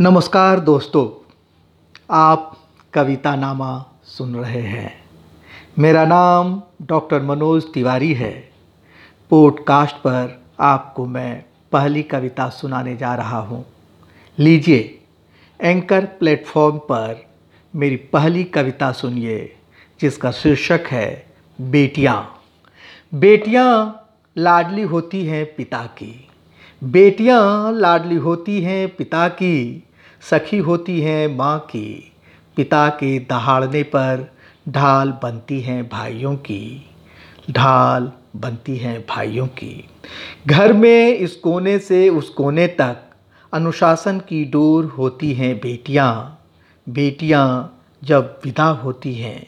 नमस्कार दोस्तों, आप कविता नामा सुन रहे हैं। मेरा नाम डॉक्टर मनोज तिवारी है। पॉडकास्ट पर आपको मैं पहली कविता सुनाने जा रहा हूँ। लीजिए, एंकर प्लेटफॉर्म पर मेरी पहली कविता सुनिए, जिसका शीर्षक है, बेटियाँ। बेटियाँ लाडली होती हैं पिता की। बेटियाँ लाडली होती हैं पिता की, सखी होती हैं माँ की। पिता के दहाड़ने पर ढाल बनती हैं भाइयों की, ढाल बनती हैं भाइयों की। घर में इस कोने से उस कोने तक अनुशासन की डोर होती हैं बेटियाँ। बेटियाँ जब विदा होती हैं,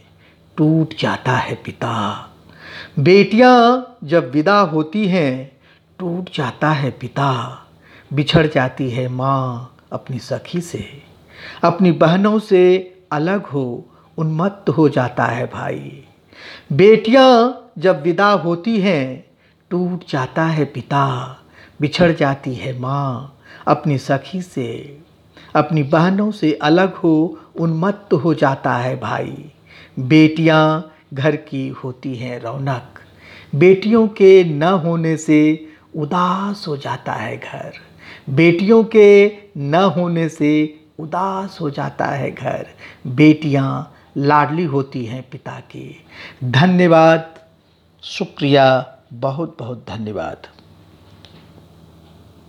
टूट जाता है पिता। बेटियाँ जब विदा होती हैं टूट जाता है पिता। बिछड़ जाती है माँ अपनी सखी से। अपनी बहनों से अलग हो, उन्मत्त हो जाता है भाई। बेटियाँ जब विदा होती हैं, टूट जाता है पिता। बिछड़ जाती है माँ अपनी सखी से। अपनी बहनों से अलग हो, उन्मत्त हो जाता है भाई। बेटियाँ घर की होती हैं रौनक। बेटियों के न होने से उदास हो जाता है घर। बेटियों के न होने से उदास हो जाता है घर। बेटियाँ लाडली होती हैं पिता की। धन्यवाद। शुक्रिया। बहुत बहुत धन्यवाद।